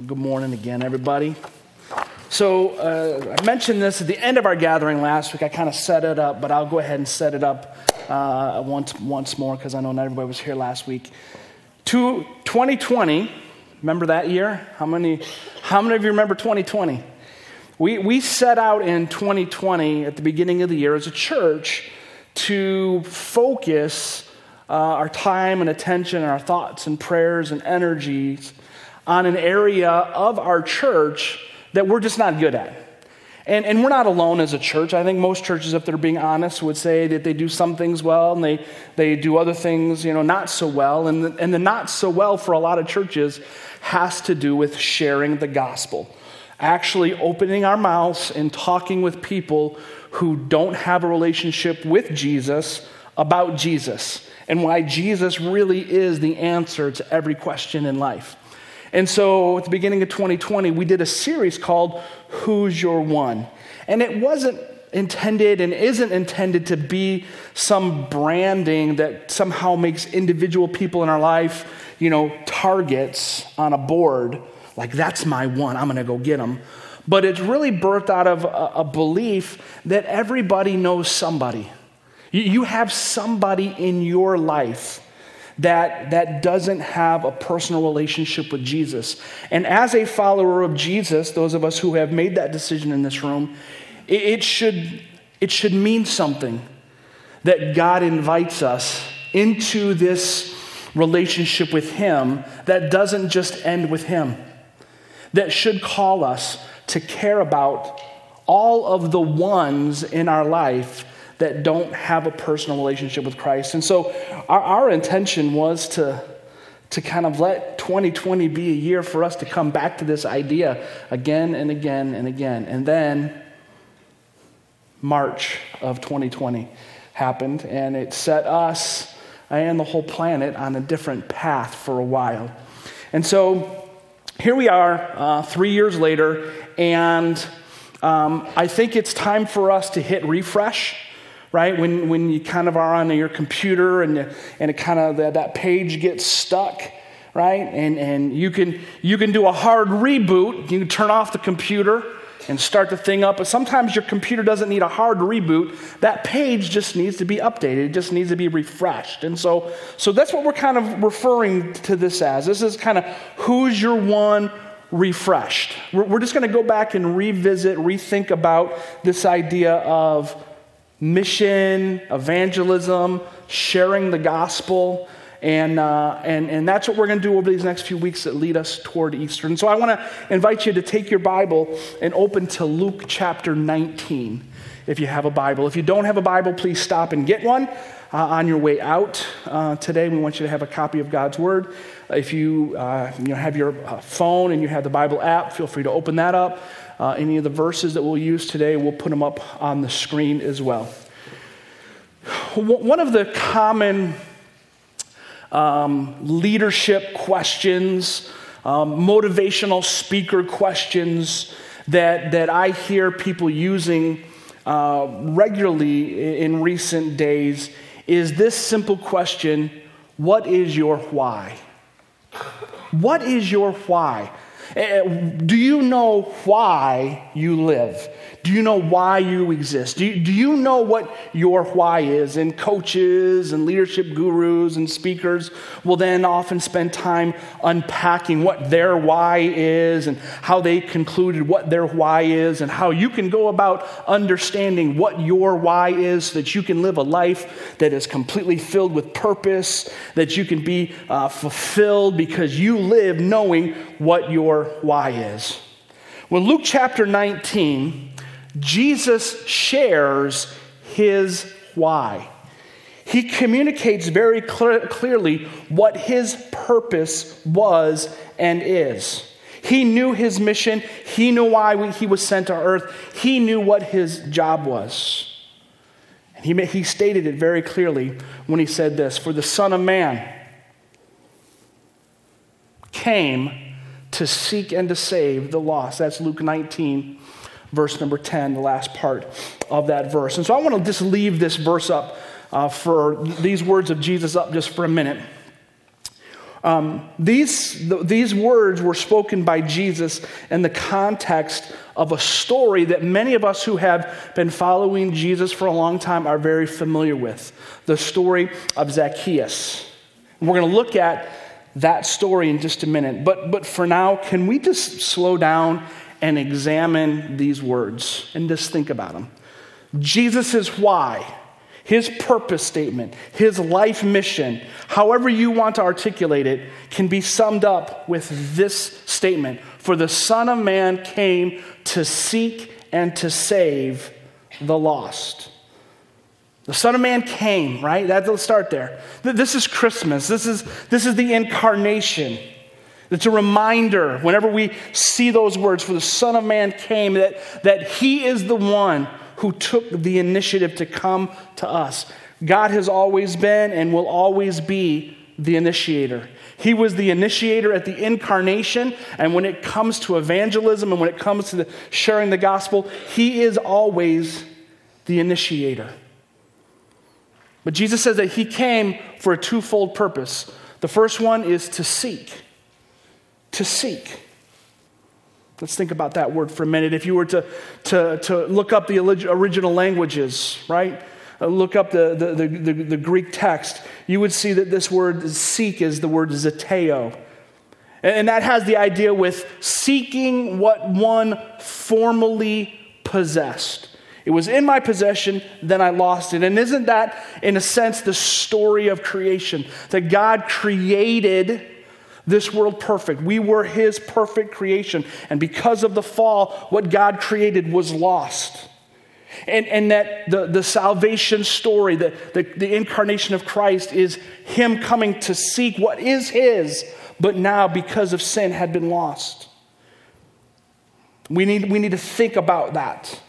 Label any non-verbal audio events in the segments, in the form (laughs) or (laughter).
Well, good morning again, everybody. So, uh, I mentioned this at the end of our gathering last week. I kind of set it up, but I'll go ahead and set it up uh, once, once more because I know not everybody was here last week. To 2020, remember that year? How many, how many of you remember 2020? We, we set out in 2020 at the beginning of the year as a church to focus uh, our time and attention and our thoughts and prayers and energies on an area of our church that we're just not good at. And, and we're not alone as a church. I think most churches, if they're being honest, would say that they do some things well and they, they do other things, you know, not so well. And the, and the not so well for a lot of churches has to do with sharing the gospel. Actually opening our mouths and talking with people who don't have a relationship with Jesus about Jesus and why Jesus really is the answer to every question in life. And so at the beginning of 2020, we did a series called Who's Your One? And it wasn't intended and isn't intended to be some branding that somehow makes individual people in our life, you know, targets on a board. Like, that's my one, I'm gonna go get them. But it's really birthed out of a, a belief that everybody knows somebody. You, you have somebody in your life that, that doesn't have a personal relationship with Jesus. And as a follower of Jesus, those of us who have made that decision in this room, it, it should, it should mean something that God invites us into this relationship with Him that doesn't just end with Him, that should call us to care about all of the ones in our life that don't have a personal relationship with Christ. And so our, our intention was to, to kind of let 2020 be a year for us to come back to this idea again and again and again. And then March of 2020 happened, and it set us and the whole planet on a different path for a while. And so here we are, uh, three years later, and um, I think it's time for us to hit refresh right? When, when you kind of are on your computer and, and it kind of that, page gets stuck, right? And, and you, can, you can do a hard reboot. You can turn off the computer and start the thing up. But sometimes your computer doesn't need a hard reboot. That page just needs to be updated. It just needs to be refreshed. And so, so that's what we're kind of referring to this as. This is kind of who's your one refreshed. We're just going to go back and revisit, rethink about this idea of mission, evangelism, sharing the gospel. And, uh, and, and that's what we're going to do over these next few weeks that lead us toward Easter. And so I want to invite you to take your Bible and open to Luke chapter 19 if you have a Bible. If you don't have a Bible, please stop and get one. Uh, on your way out uh, today, we want you to have a copy of God's Word. If you, uh, you know, have your uh, phone and you have the Bible app, feel free to open that up. Uh, any of the verses that we'll use today, we'll put them up on the screen as well. One of the common um, leadership questions, um, motivational speaker questions that, that I hear people using uh, regularly in recent days is this simple question What is your why? What is your why? Eh, do you know why you live? Do you know why you exist? Do you, do you know what your why is? And coaches and leadership gurus and speakers will then often spend time unpacking what their why is and how they concluded what their why is and how you can go about understanding what your why is so that you can live a life that is completely filled with purpose, that you can be uh, fulfilled because you live knowing what your why is. Well, Luke chapter 19 Jesus shares his why. He communicates very clear, clearly what his purpose was and is. He knew his mission. He knew why he was sent to earth. He knew what his job was. And he, he stated it very clearly when he said this For the Son of Man came to seek and to save the lost. That's Luke 19, verse number 10, the last part of that verse. And so I want to just leave this verse up uh, for these words of Jesus up just for a minute. Um, these, th- these words were spoken by Jesus in the context of a story that many of us who have been following Jesus for a long time are very familiar with the story of Zacchaeus. we're going to look at that story in just a minute. But, but for now, can we just slow down and examine these words and just think about them? Jesus' is why his purpose statement, his life mission, however you want to articulate it, can be summed up with this statement For the Son of Man came to seek and to save the lost. The Son of Man came, right? That, let's start there. This is Christmas. This is, this is the incarnation. It's a reminder whenever we see those words, for the Son of Man came, that, that He is the one who took the initiative to come to us. God has always been and will always be the initiator. He was the initiator at the incarnation, and when it comes to evangelism and when it comes to sharing the gospel, He is always the initiator. But Jesus says that He came for a twofold purpose. The first one is to seek. To seek. Let's think about that word for a minute. If you were to, to, to look up the original languages, right? Uh, look up the, the, the, the, Greek text, you would see that this word seek is the word zeteo. And that has the idea with seeking what one formerly possessed. It was in my possession, then I lost it. And isn't that, in a sense, the story of creation? That God created this world perfect. We were His perfect creation. And because of the fall, what God created was lost. And, and that the, the salvation story, the, the, the incarnation of Christ, is Him coming to seek what is His, but now because of sin had been lost. We need, we need to think about that.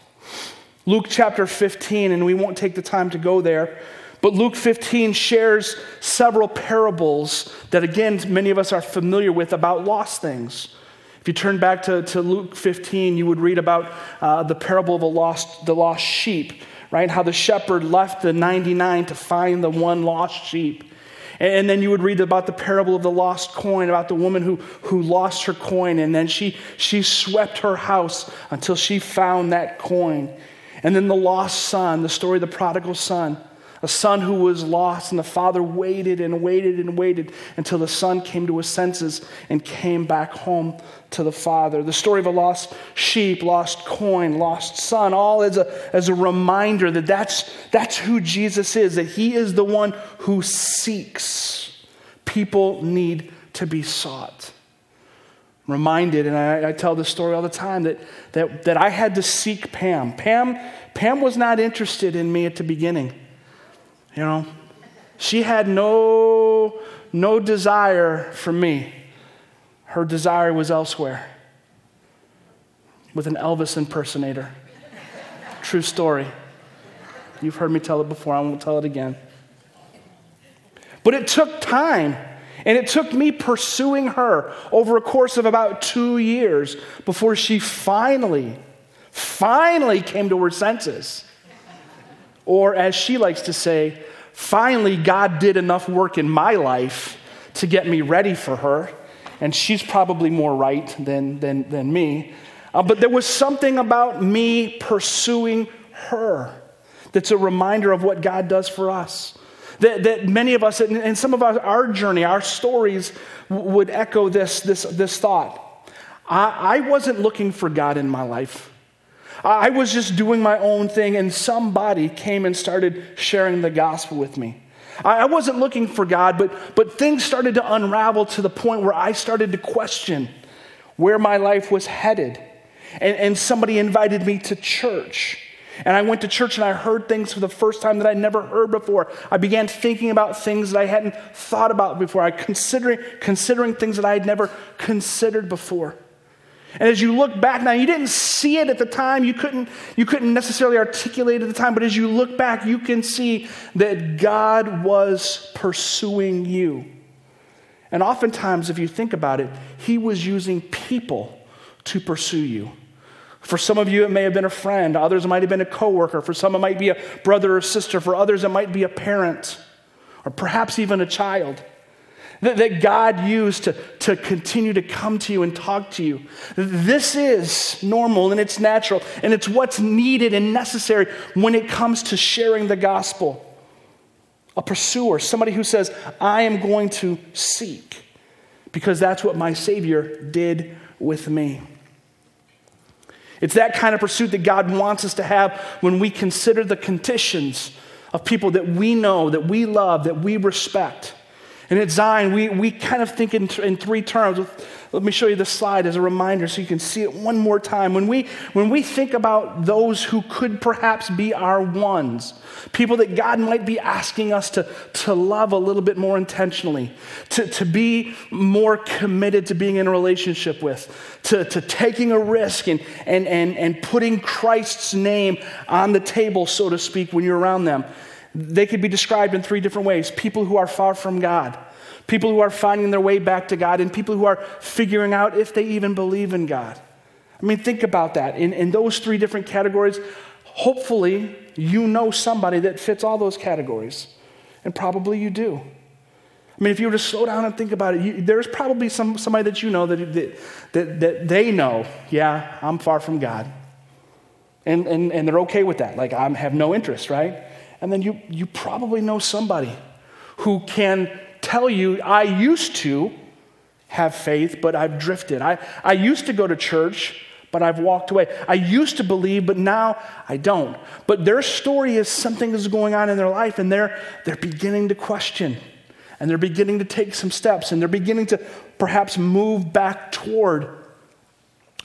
Luke chapter 15, and we won't take the time to go there, but Luke 15 shares several parables that, again, many of us are familiar with about lost things. If you turn back to, to Luke 15, you would read about uh, the parable of the lost, the lost sheep, right? How the shepherd left the 99 to find the one lost sheep. And then you would read about the parable of the lost coin, about the woman who, who lost her coin, and then she, she swept her house until she found that coin. And then the lost son, the story of the prodigal son a son who was lost, and the father waited and waited and waited until the son came to his senses and came back home to the father. The story of a lost sheep, lost coin, lost son, all as a, as a reminder that that's, that's who Jesus is, that he is the one who seeks. People need to be sought. Reminded, and I, I tell this story all the time, that, that, that I had to seek Pam. Pam. Pam was not interested in me at the beginning. You know, she had no, no desire for me. Her desire was elsewhere with an Elvis impersonator. True story. You've heard me tell it before, I won't tell it again. But it took time. And it took me pursuing her over a course of about two years before she finally, finally came to her senses. Or, as she likes to say, finally, God did enough work in my life to get me ready for her. And she's probably more right than, than, than me. Uh, but there was something about me pursuing her that's a reminder of what God does for us. That, that many of us, and some of our, our journey, our stories would echo this, this, this thought. I, I wasn't looking for God in my life. I was just doing my own thing, and somebody came and started sharing the gospel with me. I wasn't looking for God, but, but things started to unravel to the point where I started to question where my life was headed. And, and somebody invited me to church. And I went to church and I heard things for the first time that I'd never heard before. I began thinking about things that I hadn't thought about before. I considering considering things that I had never considered before. And as you look back now, you didn't see it at the time, you couldn't, you couldn't necessarily articulate at the time, but as you look back, you can see that God was pursuing you. And oftentimes, if you think about it, He was using people to pursue you. For some of you, it may have been a friend. Others, might have been a coworker. For some, it might be a brother or sister. For others, it might be a parent or perhaps even a child. that, that God used to, to continue to come to you and talk to you. This is normal and it's natural and it's what's needed and necessary when it comes to sharing the gospel. A pursuer, somebody who says, I am going to seek because that's what my Savior did with me. It's that kind of pursuit that God wants us to have when we consider the conditions of people that we know, that we love, that we respect. And at Zion, we, we kind of think in, in three terms. Let me show you the slide as a reminder so you can see it one more time. When we, when we think about those who could perhaps be our ones, people that God might be asking us to, to love a little bit more intentionally, to, to be more committed to being in a relationship with, to, to taking a risk and, and, and, and putting Christ's name on the table, so to speak, when you're around them. They could be described in three different ways people who are far from God, people who are finding their way back to God, and people who are figuring out if they even believe in God. I mean, think about that. In, in those three different categories, hopefully you know somebody that fits all those categories, and probably you do. I mean, if you were to slow down and think about it, you, there's probably some, somebody that you know that, that, that, that they know, yeah, I'm far from God. And, and, and they're okay with that. Like, I have no interest, right? And then you, you probably know somebody who can tell you, I used to have faith, but I've drifted. I, I used to go to church, but I've walked away. I used to believe, but now I don't. But their story is something is going on in their life, and they're, they're beginning to question, and they're beginning to take some steps, and they're beginning to perhaps move back toward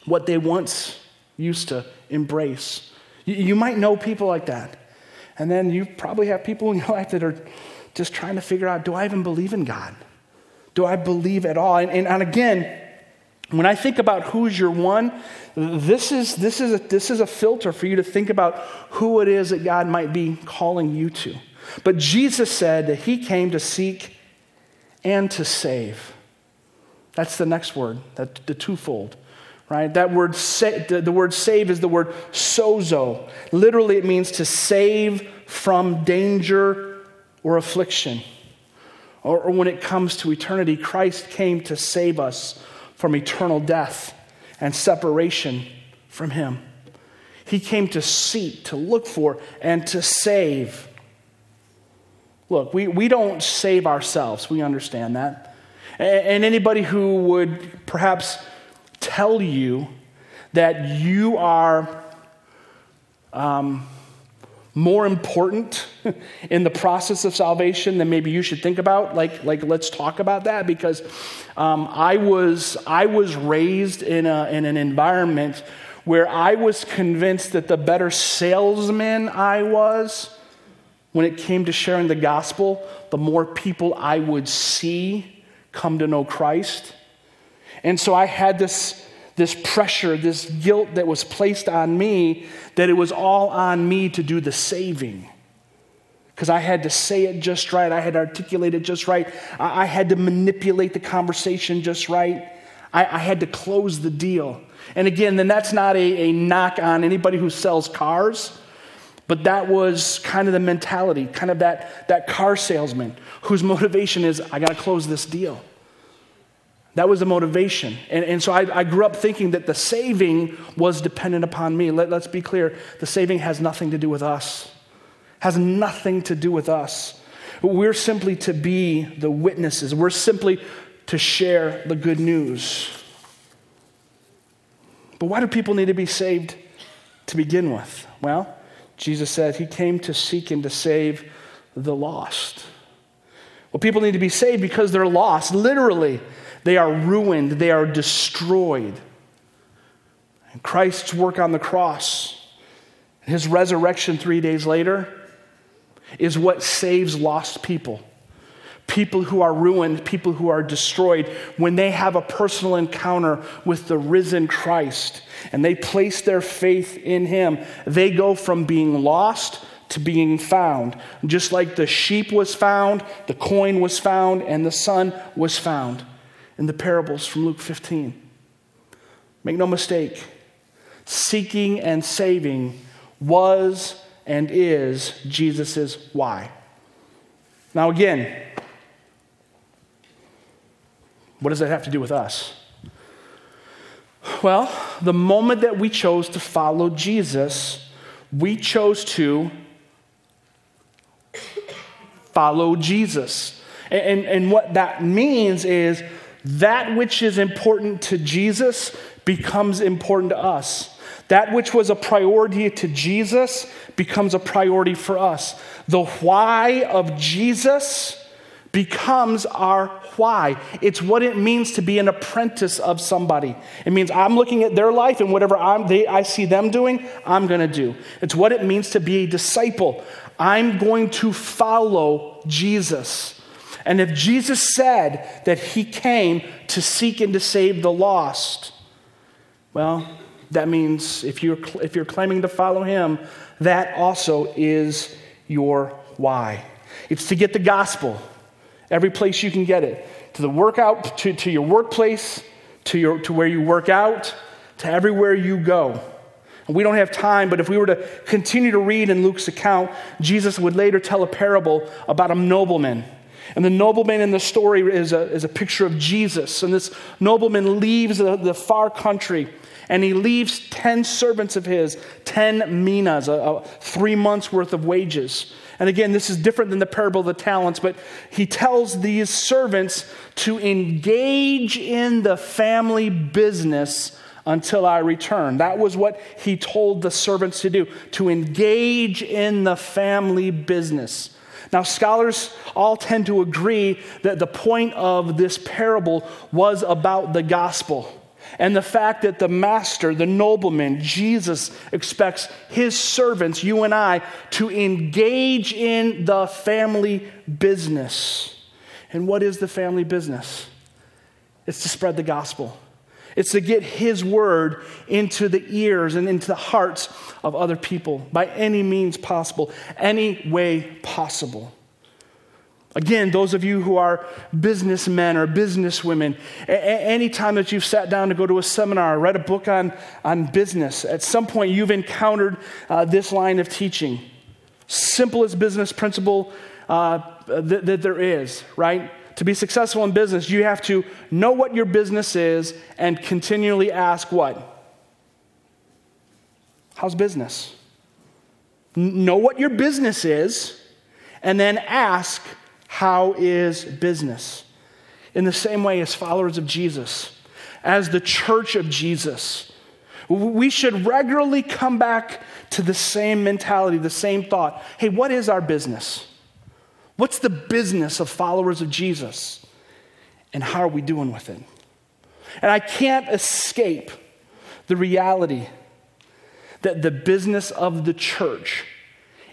what they once used to embrace. You, you might know people like that. And then you probably have people in your (laughs) life that are just trying to figure out do I even believe in God? Do I believe at all? And, and, and again, when I think about who's your one, this is, this, is a, this is a filter for you to think about who it is that God might be calling you to. But Jesus said that he came to seek and to save. That's the next word, that, the twofold right? That word, sa- the, the word save is the word sozo. Literally, it means to save from danger or affliction. Or, or when it comes to eternity, Christ came to save us from eternal death and separation from Him. He came to seek, to look for, and to save. Look, we, we don't save ourselves. We understand that. And, and anybody who would perhaps tell you that you are um, more important (laughs) in the process of salvation than maybe you should think about. Like, like let's talk about that because um, I, was, I was raised in, a, in an environment where i was convinced that the better salesman i was when it came to sharing the gospel the more people i would see come to know christ. And so I had this, this pressure, this guilt that was placed on me, that it was all on me to do the saving. Because I had to say it just right, I had to articulate it just right, I, I had to manipulate the conversation just right, I, I, had to close the deal. And again, then that's not a, a knock on anybody who sells cars. But that was kind of the mentality, kind of that, that car salesman whose motivation is I got to close this deal. That was the motivation. And, and so I, I, grew up thinking that the saving was dependent upon me. Let, let's be clear the saving has nothing to do with us, has nothing to do with us. We're simply to be the witnesses, we're simply to share the good news. But why do people need to be saved to begin with? Well, Jesus said he came to seek and to save the lost. Well, people need to be saved because they're lost, literally. They are ruined, they are destroyed. And Christ's work on the cross, his resurrection three days later, is what saves lost people. People who are ruined, people who are destroyed, when they have a personal encounter with the risen Christ and they place their faith in him, they go from being lost to being found. Just like the sheep was found, the coin was found, and the son was found in the parables from Luke 15. Make no mistake, seeking and saving was and is Jesus' why. Now, again, What does that have to do with us? Well, the moment that we chose to follow Jesus, we chose to follow Jesus. And, and, and, what that means is that which is important to Jesus becomes important to us. That which was a priority to Jesus becomes a priority for us. The why of Jesus becomes our why. It's what it means to be an apprentice of somebody. It means I'm looking at their life and whatever they, I see them doing, I'm going to do. It's what it means to be a disciple. I'm going to follow Jesus. And if Jesus said that he came to seek and to save the lost, well, that means if you're, if you're claiming to follow him, that also is your why. It's to get the gospel every place you can get it to the workout, to, to your workplace, to, your, to where you work out, to everywhere you go. And we don't have time, but if we were to continue to read in Luke's account, Jesus would later tell a parable about a nobleman. And the nobleman in the story is a, is a picture of Jesus. And this nobleman leaves the, the far country and he leaves 10 servants of his, 10 minas, a, a three months worth of wages. And again, this is different than the parable of the talents, but he tells these servants to engage in the family business until I return. That was what he told the servants to do, to engage in the family business. Now, scholars all tend to agree that the point of this parable was about the gospel and the fact that the master, the nobleman, Jesus, expects his servants, you and I, to engage in the family business. And what is the family business? It's to spread the gospel. It's to get his word into the ears and into the hearts of other people by any means possible, any way possible. Again, those of you who are businessmen or businesswomen, anytime that you've sat down to go to a seminar or read a book on, on business, at some point you've encountered uh, this line of teaching. Simplest business principle uh, that, that there is, right? To be successful in business, you have to know what your business is and continually ask what? How's business? Know what your business is and then ask, how is business? In the same way, as followers of Jesus, as the church of Jesus, we should regularly come back to the same mentality, the same thought. Hey, what is our business? What's the business of followers of Jesus? And how are we doing with it? And I can't escape the reality that the business of the church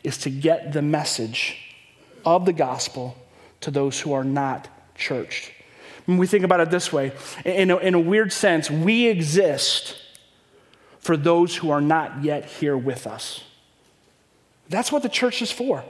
is to get the message of the gospel to those who are not churched. When we think about it this way, in a, in a weird sense, we exist for those who are not yet here with us. That's what the church is for.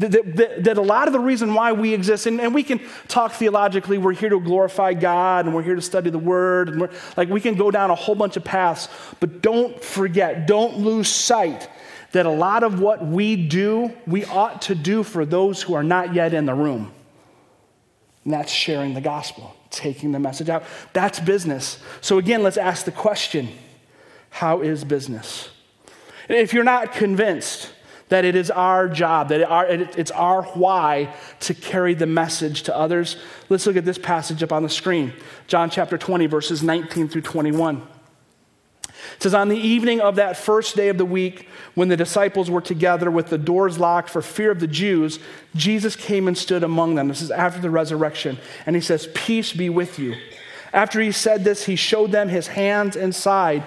That, that, that, a lot of the reason why we exist, and, and, we can talk theologically, we're here to glorify God and we're here to study the Word, and we're, like we can go down a whole bunch of paths, but don't forget, don't lose sight that a lot of what we do, we ought to do for those who are not yet in the room. And that's sharing the gospel, taking the message out. That's business. So, again, let's ask the question how is business? If you're not convinced that it is our job, that it's our why to carry the message to others, let's look at this passage up on the screen John chapter 20, verses 19 through 21. It says, On the evening of that first day of the week, when the disciples were together with the doors locked for fear of the Jews, Jesus came and stood among them. This is after the resurrection. And he says, Peace be with you. After he said this, he showed them his hands and side.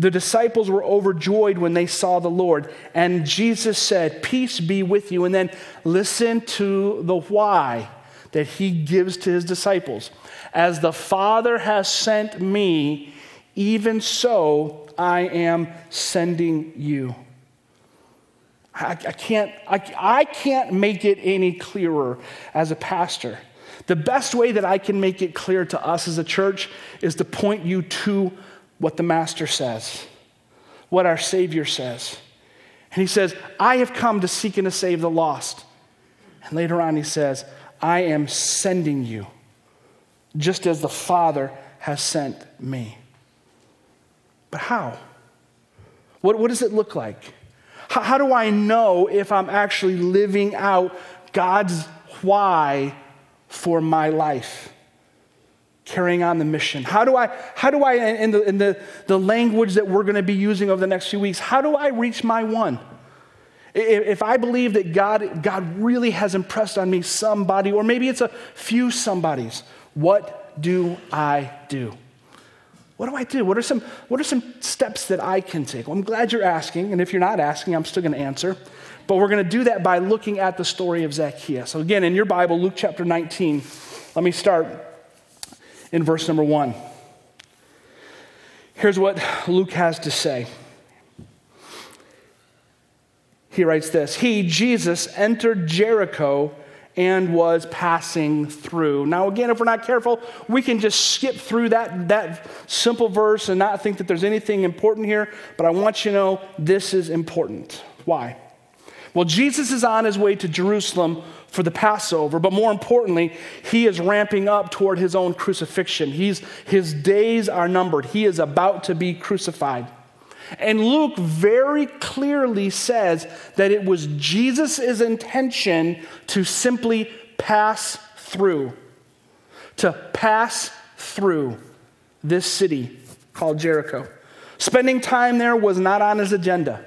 The disciples were overjoyed when they saw the Lord. And Jesus said, Peace be with you. And then listen to the why that he gives to his disciples. As the Father has sent me, even so I am sending you. I, I can't, I, I can't make it any clearer as a pastor. The best way that I can make it clear to us as a church is to point you to what the Master says, what our Savior says. And he says, I have come to seek and to save the lost. And later on, he says, I am sending you. just as the Father has sent me. But how? What, what does it look like? How, how do I know if I'm actually living out God's why for my life? Carrying on the mission. How do I, how do I in, the, in the, the language that we're going to be using over the next few weeks, how do I reach my one? If I believe that God, God really has impressed on me somebody, or maybe it's a few somebodies, what do I do? What do I do? What are some, what are some steps that I can take? Well, I'm glad you're asking, and if you're not asking, I'm still going to answer. But we're going to do that by looking at the story of Zacchaeus. So, again, in your Bible, Luke chapter 19, let me start in verse number one. Here's what Luke has to say. He writes this He, Jesus, entered Jericho and was passing through. Now, again, if we're not careful, we can just skip through that, that simple verse and not think that there's anything important here, but I want you to know this is important. Why? Well, Jesus is on his way to Jerusalem for the Passover, but more importantly, he is ramping up toward his own crucifixion. He's, his days are numbered. He is about to be crucified. And Luke very clearly says that it was Jesus' intention to simply pass through, to pass through this city called Jericho. Spending time there was not on his agenda.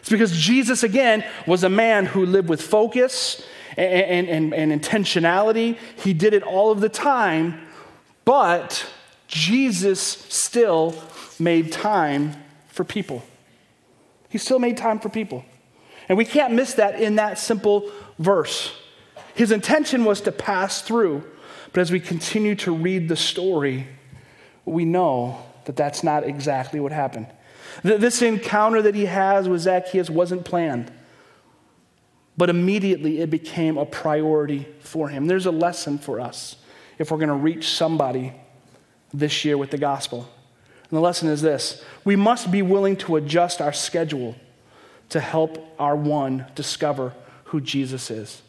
It's because Jesus, again, was a man who lived with focus and, and, and, intentionality. He did it all of the time, but Jesus still made time for people. He still made time for people. And we can't miss that in that simple verse. His intention was to pass through, but as we continue to read the story, we know that that's not exactly what happened. This encounter that he has with Zacchaeus wasn't planned, but immediately it became a priority for him. There's a lesson for us if we're going to reach somebody this year with the gospel. And the lesson is this we must be willing to adjust our schedule to help our one discover who Jesus is.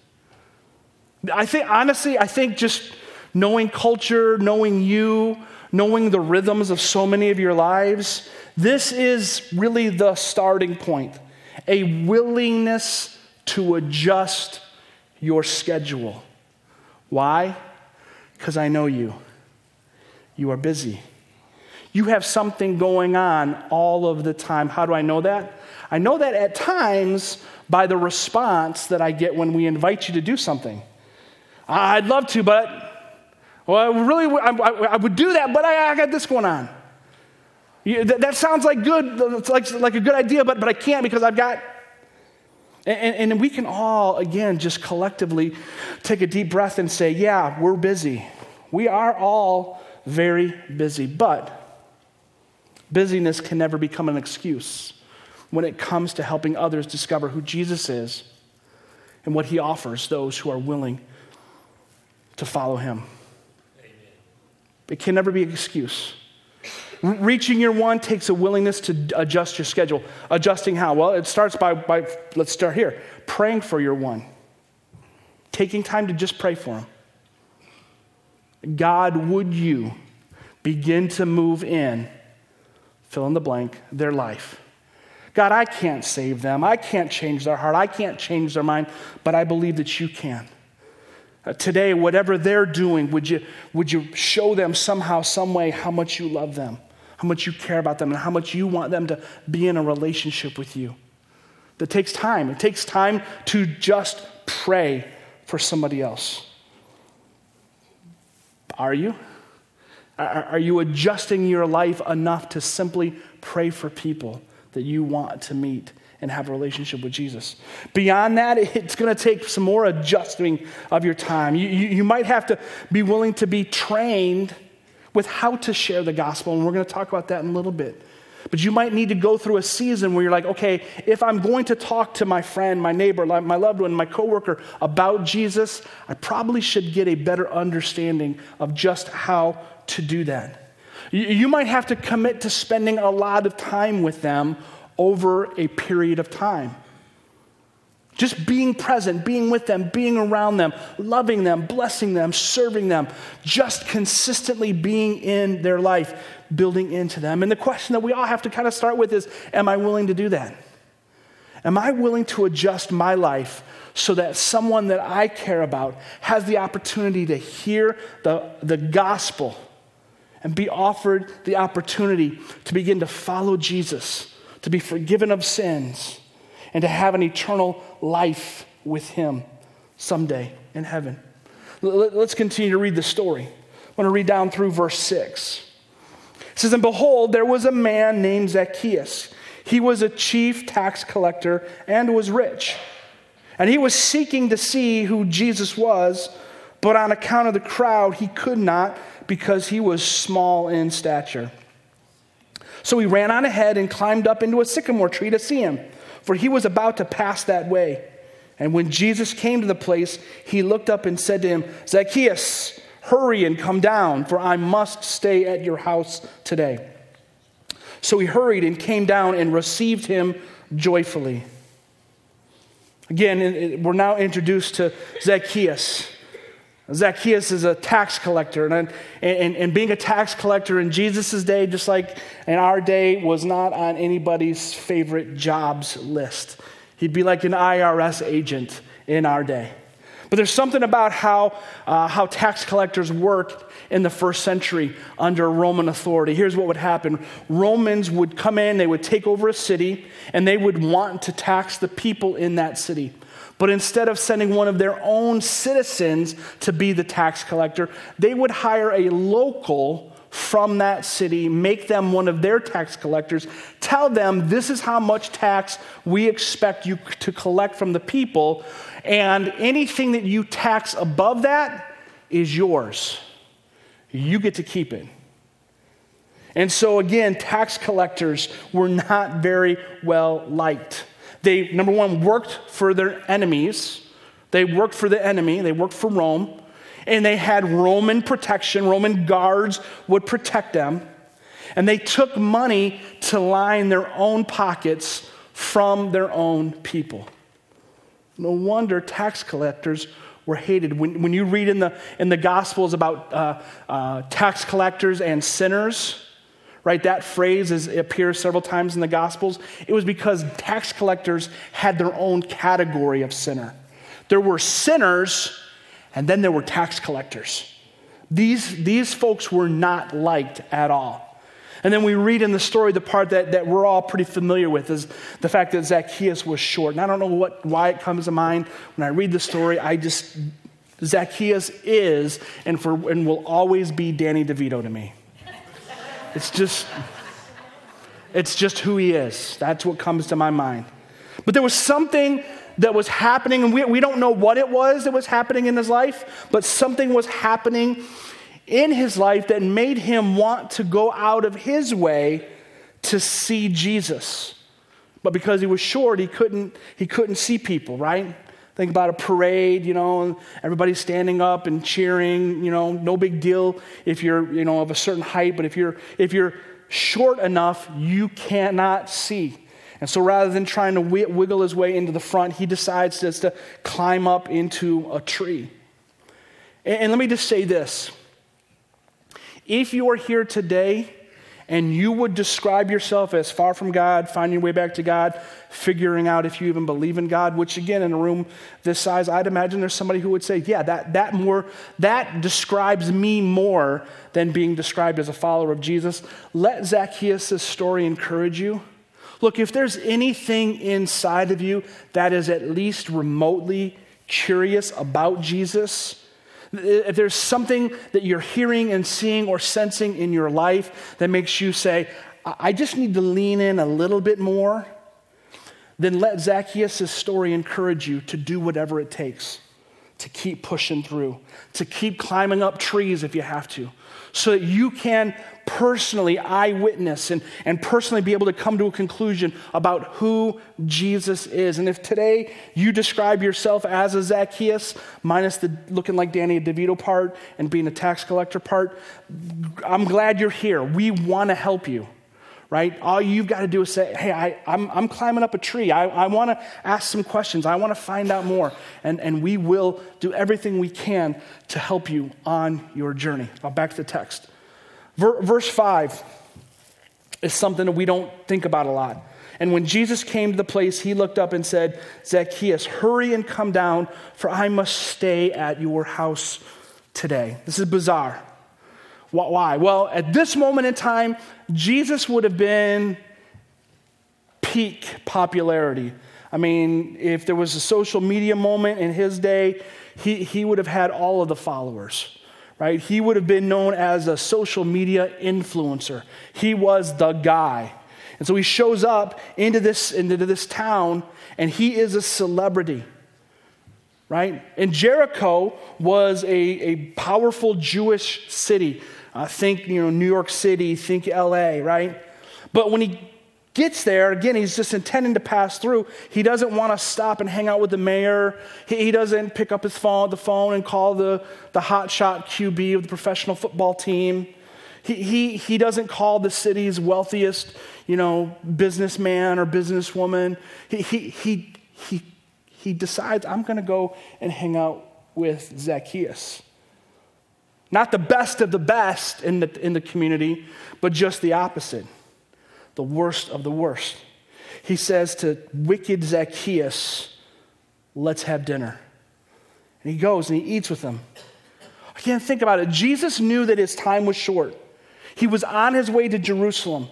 I think, honestly, I think just knowing culture, knowing you, knowing the rhythms of so many of your lives, this is really the starting point. A willingness to adjust your schedule. Why? Because I know you. You are busy. You have something going on all of the time. How do I know that? I know that at times by the response that I get when we invite you to do something. I'd love to, but, well, I really, I, would do that, but I, got this going on. That, that, sounds like good, like, like a good idea, but, but I can't because I've got. And, and, we can all, again, just collectively take a deep breath and say, yeah, we're busy. We are all very busy, but Busyness can never become an excuse when it comes to helping others discover who Jesus is and what he offers those who are willing to follow him. Amen. It can never be an excuse. Reaching your one takes a willingness to adjust your schedule. Adjusting how? Well, it starts by, by let's start here praying for your one, taking time to just pray for him. God, would you begin to move in fill in the blank, their life. God, I can't save them. I can't change their heart. I can't change their mind, but I believe that you can. Uh, today, whatever they're doing, would you, would you show them somehow, some way, how much you love them, how much you care about them, and how much you want them to be in a relationship with you? That takes time. It takes time to just pray for somebody else. Are you? Are you adjusting your life enough to simply pray for people that you want to meet and have a relationship with Jesus? Beyond that, (laughs) it's going to take some more adjusting of your time. You, you, you might have to be willing to be trained with how to share the gospel, and we're going to talk about that in a little bit. But you might need to go through a season where you're like, okay, if I'm going to talk to my friend, my neighbor, my loved one, my coworker about Jesus, I probably should get a better understanding of just how to do that. You might have to commit to spending a lot of time with them over a period of time. Just being present, being with them, being around them, loving them, blessing them, serving them, just consistently being in their life, building into them. And the question that we all have to kind of start with is Am I willing to do that? Am I willing to adjust my life so that someone that I care about has the opportunity to hear the, the gospel and be offered the opportunity to begin to follow Jesus, to be forgiven of sins? and to have an eternal life with Him someday in heaven. Let's continue to read the story. I want to read down through verse 6. It says, And behold, there was a man named Zacchaeus. He was a chief tax collector and was rich. And he was seeking to see who Jesus was, but on account of the crowd, he could not because he was small in stature. So he ran on ahead and climbed up into a sycamore tree to see him for he was about to pass that way. And when Jesus came to the place, he looked up and said to him, Zacchaeus, hurry and come down, for I must stay at your house today. So he hurried and came down and received him joyfully. Again, we're now introduced to Zacchaeus. Zacchaeus is a tax collector, and, and, and being a tax collector in Jesus' day, just like in our day, was not on anybody's favorite jobs list. He'd be like an IRS agent in our day. But there's something about how, uh, how tax collectors worked in the first century under Roman authority. Here's what would happen Romans would come in, they would take over a city, and they would want to tax the people in that city. But instead of sending one of their own citizens to be the tax collector, they would hire a local from that city, make them one of their tax collectors, tell them this is how much tax we expect you to collect from the people, and anything that you tax above that is yours. You get to keep it. And so, again, tax collectors were not very well liked. They, number one, worked for their enemies. They worked for the enemy, they worked for Rome, and they had Roman protection. Roman guards would protect them. And they took money to line their own pockets from their own people. No wonder tax collectors were hated. When, when you read in the, in the Gospels about uh, uh, tax collectors and sinners, right? That phrase is, appears several times in the Gospels. It was because tax collectors had their own category of sinner. There were sinners, and then there were tax collectors. These, these folks were not liked at all. And then we read in the story the part that, that we're all pretty familiar with is the fact that Zacchaeus was short. And I don't know what, why it comes to mind. When I read the story, I just, Zacchaeus is and, for, and will always be Danny DeVito to me. It's just, it's just who he is. That's what comes to my mind. But there was something that was happening, and we, we don't know what it was that was happening in his life, but something was happening in his life that made him want to go out of his way to see Jesus. But because he was short, he couldn't, he couldn't see people, right? Think about a parade, you know, and everybody's standing up and cheering, you know, no big deal if you're, you know, of a certain height, but if you're if you're short enough, you cannot see. And so rather than trying to wiggle his way into the front, he decides just to climb up into a tree. And let me just say this. If you are here today and you would describe yourself as far from God, finding your way back to God, figuring out if you even believe in God, which again, in a room this size, I'd imagine there's somebody who would say, yeah, that, that more, that describes me more than being described as a follower of Jesus. Let Zacchaeus' story encourage you. Look, if there's anything inside of you that is at least remotely curious about Jesus, if there's something that you're hearing and seeing or sensing in your life that makes you say, I just need to lean in a little bit more, then let Zacchaeus' story encourage you to do whatever it takes to keep pushing through, to keep climbing up trees if you have to, so that you can personally eyewitness and, and personally be able to come to a conclusion about who Jesus is. And if today you describe yourself as a Zacchaeus, minus the looking like Danny DeVito part and being a tax collector part, I'm glad you're here. We want to help you. right? All you've got to do is say, hey, I, I'm, I'm climbing up a tree. I, I want to ask some questions. I want to find out more. And, and we will do everything we can to help you on your journey. Now, back to the text. Ver, verse 5 is something that we don't think about a lot. And when Jesus came to the place, he looked up and said, Zacchaeus, hurry and come down, for I must stay at your house today. This is bizarre. Why? Well, at this moment in time, Jesus would have been peak popularity. I mean, if there was a social media moment in his day, he, he would have had all of the followers, right? He would have been known as a social media influencer. He was the guy. And so he shows up into this, into this town, and he is a celebrity right? And Jericho was a, a powerful Jewish city. Uh, think, you know, New York City, think LA, right? But when he gets there, again, he's just intending to pass through. He doesn't want to stop and hang out with the mayor. He, he doesn't pick up his phone, the phone and call the, the hotshot QB of the professional football team. He, he, he doesn't call the city's wealthiest, you know, businessman or businesswoman. He, he, he, he, he decides, I'm going to go and hang out with Zacchaeus. Not the best of the best in the, in the community, but just the opposite the worst of the worst. He says to wicked Zacchaeus, Let's have dinner. And he goes and he eats with them. I can't think about it. Jesus knew that his time was short. He was on his way to Jerusalem.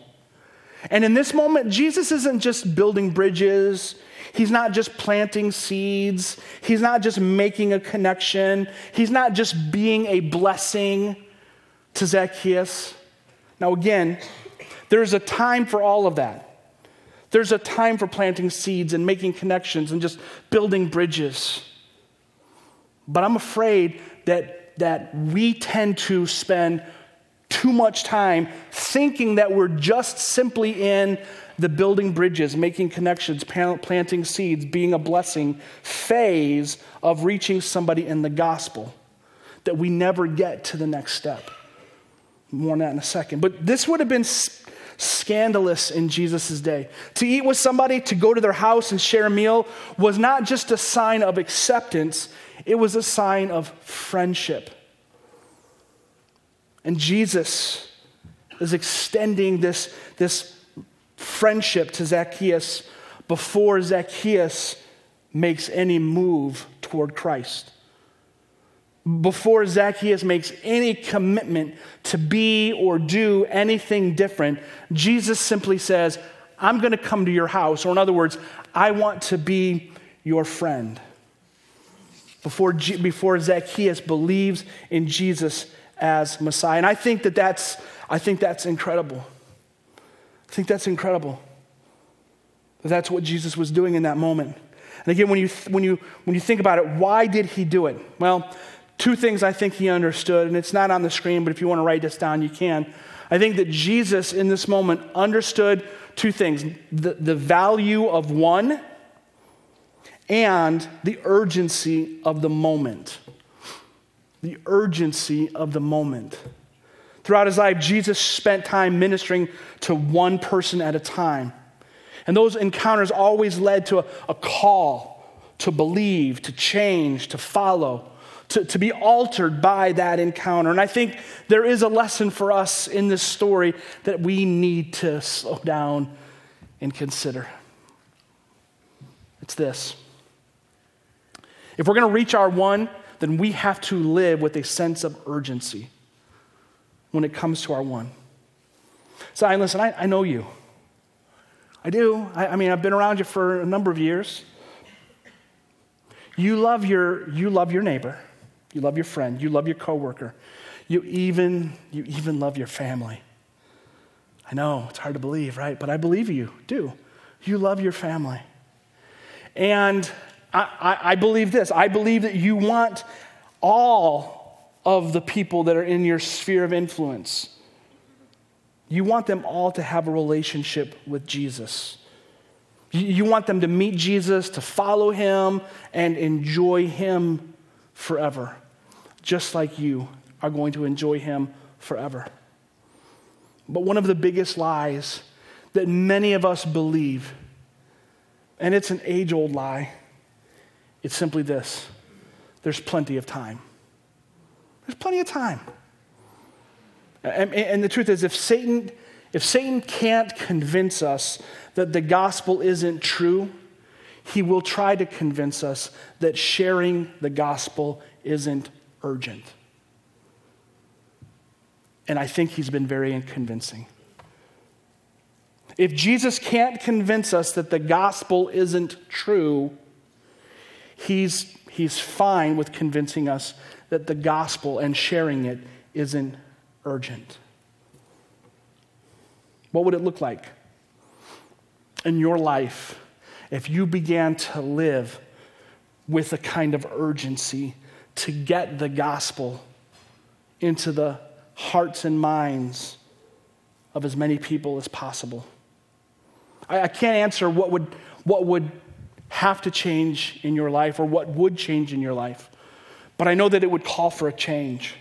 And in this moment, Jesus isn't just building bridges, He's not just planting seeds, He's not just making a connection, He's not just being a blessing to Zacchaeus. Now, again, there's a time for all of that. There's a time for planting seeds and making connections and just building bridges. But I'm afraid that, that we tend to spend too much time thinking that we're just simply in the building bridges, making connections, planting seeds, being a blessing phase of reaching somebody in the gospel, that we never get to the next step. More on that in a second. But this would have been scandalous in Jesus' day. To eat with somebody, to go to their house and share a meal, was not just a sign of acceptance, it was a sign of friendship. And Jesus is extending this, this friendship to Zacchaeus before Zacchaeus makes any move toward Christ. Before Zacchaeus makes any commitment to be or do anything different, Jesus simply says, I'm going to come to your house. Or, in other words, I want to be your friend. Before, before Zacchaeus believes in Jesus as Messiah. And I think that that's, I think that's incredible. I think that's incredible. That's what Jesus was doing in that moment. And again, when you, when, you, when you think about it, why did he do it? Well, two things I think he understood, and it's not on the screen, but if you want to write this down, you can. I think that Jesus in this moment understood two things the, the value of one and the urgency of the moment the urgency of the moment. Throughout his life, Jesus spent time ministering to one person at a time. And those encounters always led to a, a call to believe, to change, to follow, to, to be altered by that encounter. And I think there is a lesson for us in this story that we need to slow down and consider. It's this. If we're going to reach our one, then we have to live with a sense of urgency when it comes to our one. So, I listen, I, I know you. I do. I, I mean, I've been around you for a number of years. You love your, you love your neighbor. You love your friend. You love your coworker. You even, you even love your family. I know, it's hard to believe, right? But I believe you do. You love your family. And I, I, believe this I believe that you want all of the people that are in your sphere of influence. You want them all to have a relationship with Jesus. You want them to meet Jesus, to follow him, and enjoy him forever, just like you are going to enjoy him forever. But one of the biggest lies that many of us believe, and it's an age old lie. It's simply this there's plenty of time. There's plenty of time. And, and, the truth is, if Satan, if Satan can't convince us that the gospel isn't true, he will try to convince us that sharing the gospel isn't urgent. And I think he's been very convincing. If Jesus can't convince us that the gospel isn't true, he's, he's fine with convincing us that the gospel and sharing it isn't urgent. What would it look like in your life if you began to live with a kind of urgency to get the gospel into the hearts and minds of as many people as possible? I, I can't answer what would, what would have to change in your life or what would change in your life, but I know that it would call for a change.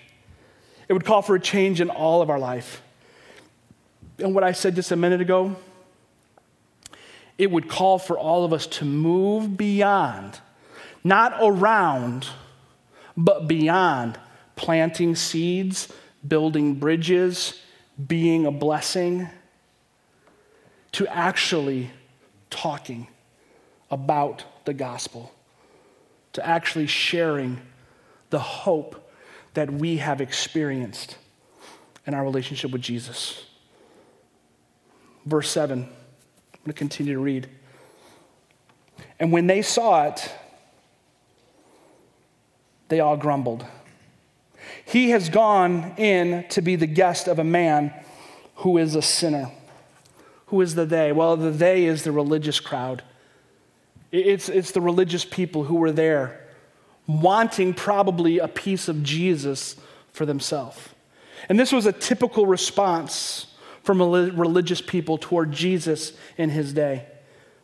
It would call for a change in all of our life. And what I said just a minute ago, it would call for all of us to move beyond, not around, but beyond planting seeds, building bridges, being a blessing, to actually talking about the gospel, to actually sharing the hope that we have experienced in our relationship with Jesus. Verse 7, I'm going to continue to read. And when they saw it, they all grumbled. He has gone in to be the guest of a man who is a sinner. Who is the they? Well, the they is the religious crowd. It's, it's the religious people who were there wanting probably a piece of Jesus for themselves. And this was a typical response from religious people toward Jesus in his day.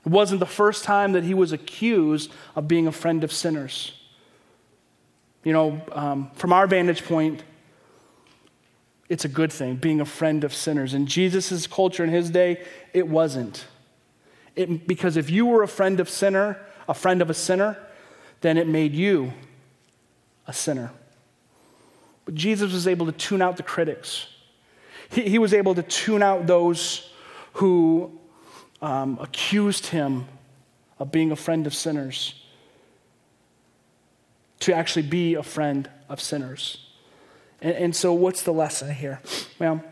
It wasn't the first time that he was accused of being a friend of sinners. You know, um, from our vantage point, it's a good thing, being a friend of sinners. In Jesus' culture in his day, it wasn't. It, because if you were a friend of sinner, a friend of a sinner, then it made you a sinner. But Jesus was able to tune out the critics. He, he was able to tune out those who um, accused him of being a friend of sinners to actually be a friend of sinners. And, and so, what's the lesson here? Well,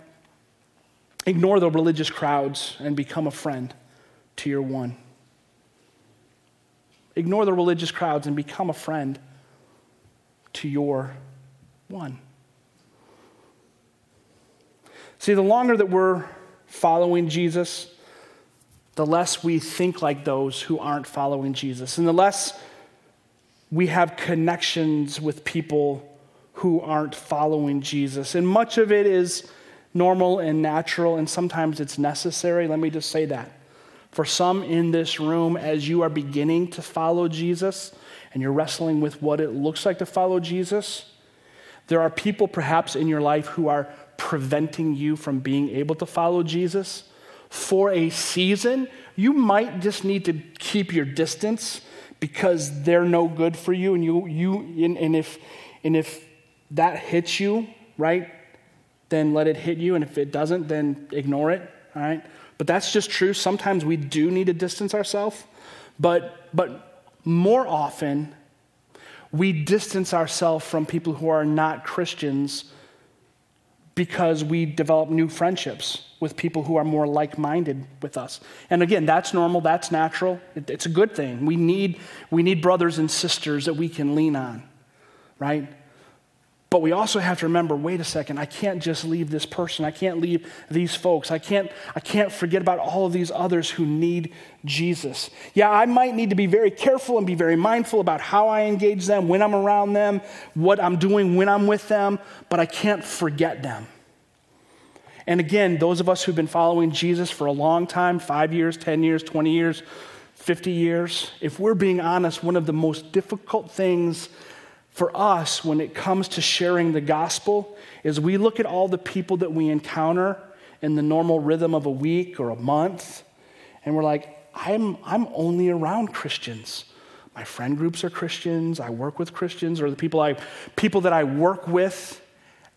ignore the religious crowds and become a friend to your one. Ignore the religious crowds and become a friend to your one. See, the longer that we're following Jesus, the less we think like those who aren't following Jesus, and the less we have connections with people who aren't following Jesus. And much of it is normal and natural, and sometimes it's necessary. Let me just say that. For some in this room, as you are beginning to follow Jesus and you're wrestling with what it looks like to follow Jesus, there are people perhaps in your life who are preventing you from being able to follow Jesus. For a season, you might just need to keep your distance because they're no good for you. And, you, you, and, and, if, and if that hits you, right, then let it hit you. And if it doesn't, then ignore it, all right? But that's just true. Sometimes we do need to distance ourselves, but, but more often, we distance ourselves from people who are not Christians because we develop new friendships with people who are more like minded with us. And again, that's normal, that's natural, it's a good thing. We need, we need brothers and sisters that we can lean on, right? But we also have to remember wait a second, I can't just leave this person. I can't leave these folks. I can't, I can't forget about all of these others who need Jesus. Yeah, I might need to be very careful and be very mindful about how I engage them, when I'm around them, what I'm doing when I'm with them, but I can't forget them. And again, those of us who've been following Jesus for a long time five years, 10 years, 20 years, 50 years if we're being honest, one of the most difficult things for us when it comes to sharing the gospel is we look at all the people that we encounter in the normal rhythm of a week or a month, and we're like, I'm, I'm only around Christians. My friend groups are Christians, I work with Christians, or the people, I, people that I work with,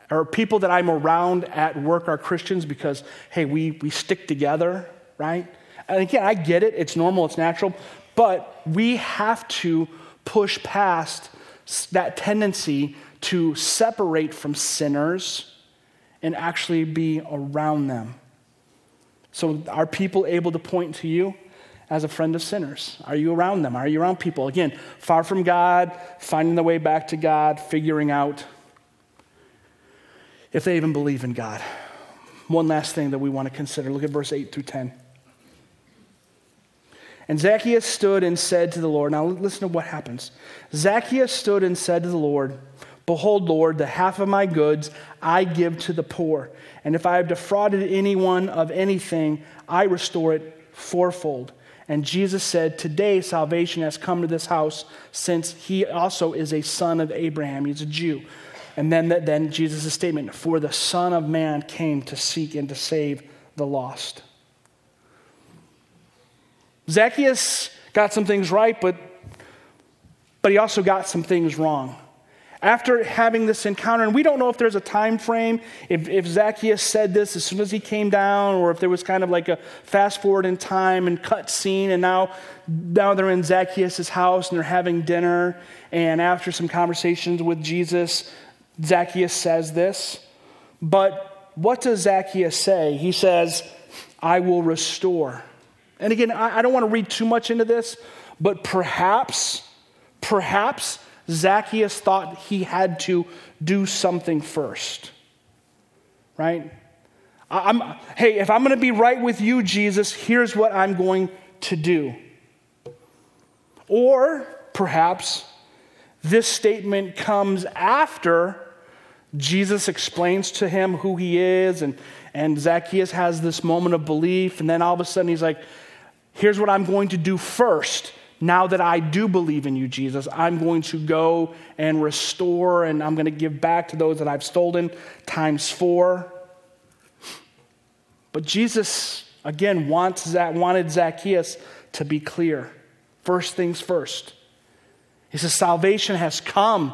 or people that I'm around at work are Christians because, hey, we, we stick together, right? And again, I get it, it's normal, it's natural, but we have to push past that tendency to separate from sinners and actually be around them. So, are people able to point to you as a friend of sinners? Are you around them? Are you around people? Again, far from God, finding the way back to God, figuring out if they even believe in God. One last thing that we want to consider look at verse 8 through 10. And Zacchaeus stood and said to the Lord, now listen to what happens. Zacchaeus stood and said to the Lord, Behold, Lord, the half of my goods I give to the poor. And if I have defrauded anyone of anything, I restore it fourfold. And Jesus said, Today salvation has come to this house, since he also is a son of Abraham. He's a Jew. And then, then Jesus' statement, For the Son of Man came to seek and to save the lost. Zacchaeus got some things right, but, but he also got some things wrong. After having this encounter, and we don't know if there's a time frame, if, if Zacchaeus said this as soon as he came down, or if there was kind of like a fast forward in time and cut scene, and now, now they're in Zacchaeus' house and they're having dinner. And after some conversations with Jesus, Zacchaeus says this. But what does Zacchaeus say? He says, I will restore. And again, I, I don't want to read too much into this, but perhaps, perhaps Zacchaeus thought he had to do something first. Right? I'm, hey, if I'm going to be right with you, Jesus, here's what I'm going to do. Or perhaps this statement comes after Jesus explains to him who he is, and, and Zacchaeus has this moment of belief, and then all of a sudden he's like, Here's what I'm going to do first. Now that I do believe in you, Jesus, I'm going to go and restore and I'm going to give back to those that I've stolen times four. But Jesus, again, wants wanted Zacchaeus to be clear. First things first. He says, Salvation has come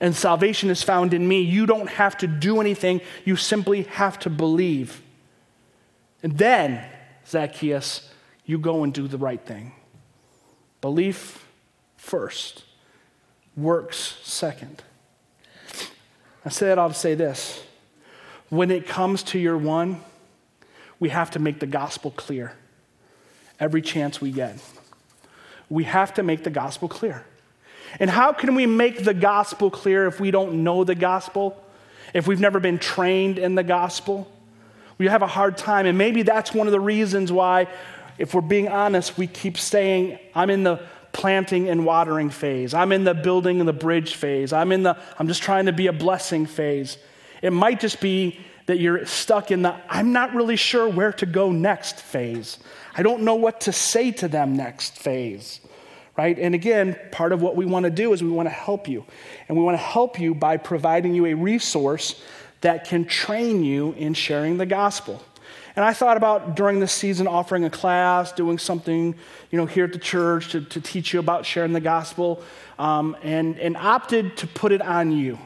and salvation is found in me. You don't have to do anything, you simply have to believe. And then, Zacchaeus, you go and do the right thing. Belief first, works second. I say that all to say this. When it comes to your one, we have to make the gospel clear every chance we get. We have to make the gospel clear. And how can we make the gospel clear if we don't know the gospel? If we've never been trained in the gospel? We have a hard time. And maybe that's one of the reasons why if we're being honest, we keep saying, I'm in the planting and watering phase. I'm in the building and the bridge phase. I'm in the, I'm just trying to be a blessing phase. It might just be that you're stuck in the, I'm not really sure where to go next phase. I don't know what to say to them next phase. Right? And again, part of what we want to do is we want to help you. And we want to help you by providing you a resource that can train you in sharing the gospel. And I thought about during this season offering a class, doing something, you know, here at the church to, to teach you about sharing the gospel, um, and, and opted to put it on you.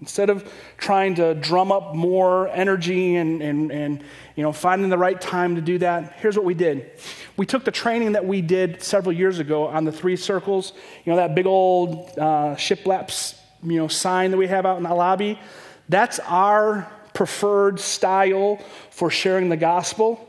Instead of trying to drum up more energy and, and, and you know, finding the right time to do that, here's what we did. We took the training that we did several years ago on the three circles, you know, that big old uh, shiplaps you know, sign that we have out in the lobby. That's our preferred style for sharing the gospel.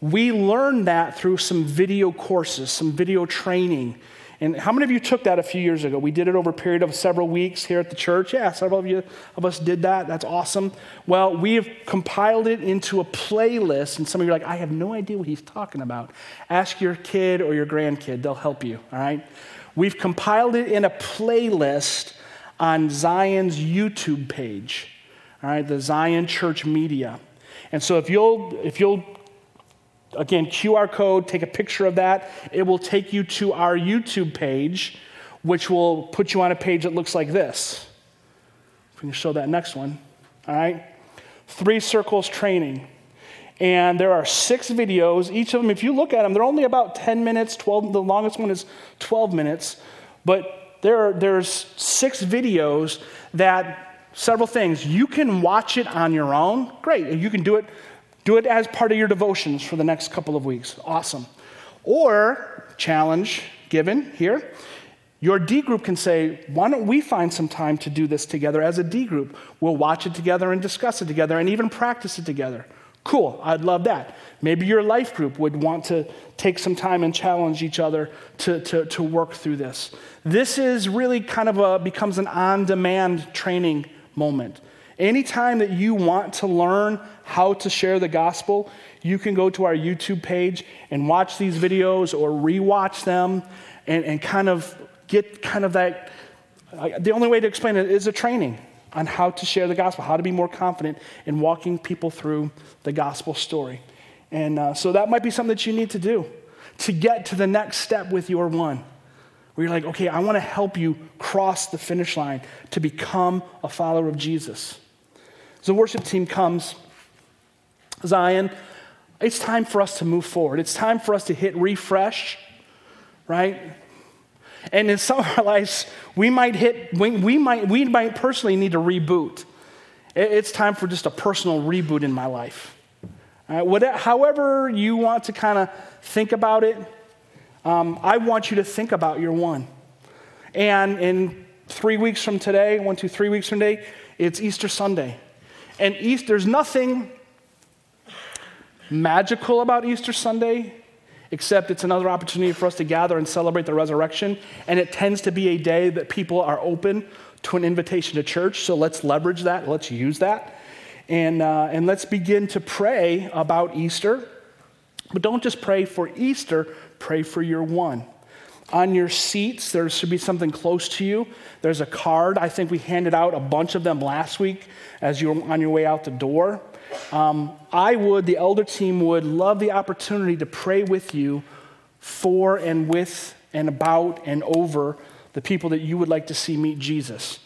We learned that through some video courses, some video training. And how many of you took that a few years ago? We did it over a period of several weeks here at the church. Yeah, several of you of us did that. That's awesome. Well, we have compiled it into a playlist, and some of you are like, I have no idea what he's talking about. Ask your kid or your grandkid, they'll help you, all right? We've compiled it in a playlist on Zion's YouTube page all right, the Zion Church Media. And so if you'll, if you'll, again, QR code, take a picture of that, it will take you to our YouTube page, which will put you on a page that looks like this. If we can show that next one, all right? Three circles training. And there are six videos. Each of them, if you look at them, they're only about 10 minutes, 12, the longest one is 12 minutes. But there there's six videos that several things. You can watch it on your own. Great. You can do it, do it as part of your devotions for the next couple of weeks. Awesome. Or, challenge given here, your D group can say, why don't we find some time to do this together as a D group? We'll watch it together and discuss it together and even practice it together. Cool, I'd love that. Maybe your life group would want to take some time and challenge each other to, to, to work through this. This is really kind of a, becomes an on demand training moment. Anytime that you want to learn how to share the gospel, you can go to our YouTube page and watch these videos or rewatch them and, and kind of get kind of that. Uh, the only way to explain it is a training on how to share the gospel, how to be more confident in walking people through the gospel story. And uh, so that might be something that you need to do to get to the next step with your one. Where you're like, okay, I want to help you cross the finish line to become a follower of Jesus. As the worship team comes, Zion, it's time for us to move forward. It's time for us to hit refresh, right? And in some of our lives, we might hit, we might, we might personally need to reboot. It's time for just a personal reboot in my life. Whatever, however, you want to kind of think about it, um, I want you to think about your one. And in three weeks from today, one, two, three weeks from today, it's Easter Sunday. And Easter, there's nothing magical about Easter Sunday except it's another opportunity for us to gather and celebrate the resurrection. And it tends to be a day that people are open to an invitation to church. So let's leverage that, let's use that. And, uh, and let's begin to pray about Easter. But don't just pray for Easter, pray for your one. On your seats, there should be something close to you. There's a card. I think we handed out a bunch of them last week as you were on your way out the door. Um, I would, the elder team would love the opportunity to pray with you for and with and about and over the people that you would like to see meet Jesus.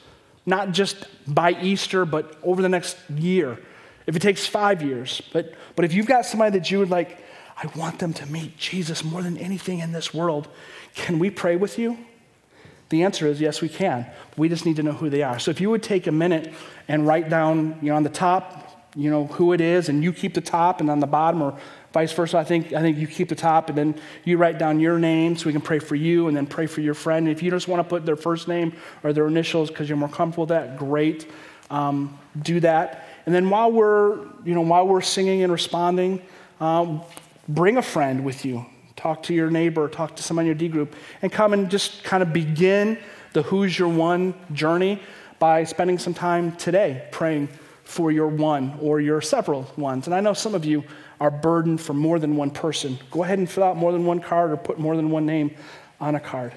Not just by Easter, but over the next year. If it takes five years. But, but if you've got somebody that you would like, I want them to meet Jesus more than anything in this world, can we pray with you? The answer is yes, we can. We just need to know who they are. So if you would take a minute and write down, you know, on the top, you know, who it is, and you keep the top, and on the bottom, or vice versa. I think, I think you keep the top, and then you write down your name so we can pray for you, and then pray for your friend. And if you just want to put their first name or their initials because you're more comfortable with that, great. Um, do that. And then while we're, you know, while we're singing and responding, um, bring a friend with you. Talk to your neighbor, talk to someone in your D group, and come and just kind of begin the Who's Your One journey by spending some time today praying for your one or your several ones. And I know some of you are burdened for more than one person. Go ahead and fill out more than one card or put more than one name on a card.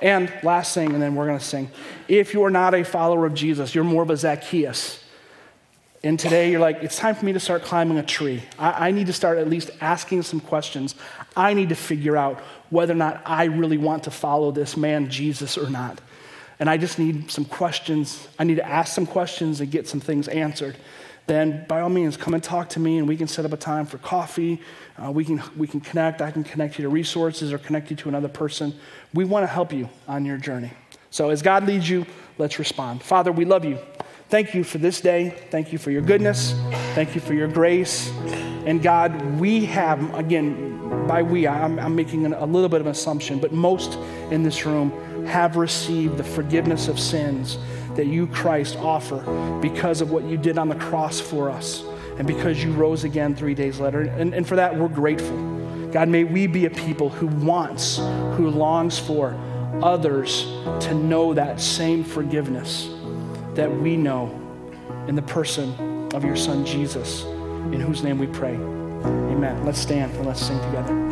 And last thing, and then we're going to sing. If you're not a follower of Jesus, you're more of a Zacchaeus. And today you're like, it's time for me to start climbing a tree. I, I, need to start at least asking some questions. I need to figure out whether or not I really want to follow this man, Jesus, or not and I just need some questions. I need to ask some questions and get some things answered, then by all means, come and talk to me and we can set up a time for coffee. Uh, we, can, we can connect. I can connect you to resources or connect you to another person. We want to help you on your journey. So as God leads you, let's respond. Father, we love you. Thank you for this day. Thank you for your goodness. Thank you for your grace. And God, we have, again, by we, I'm, I'm making an, a little bit of an assumption, but most in this room have received the forgiveness of sins that you, Christ, offer because of what you did on the cross for us and because you rose again three days later. And, and for that, we're grateful. God, may we be a people who wants, who longs for others to know that same forgiveness that we know in the person of your Son, Jesus, in whose name we pray. Amen. Let's stand and let's sing together.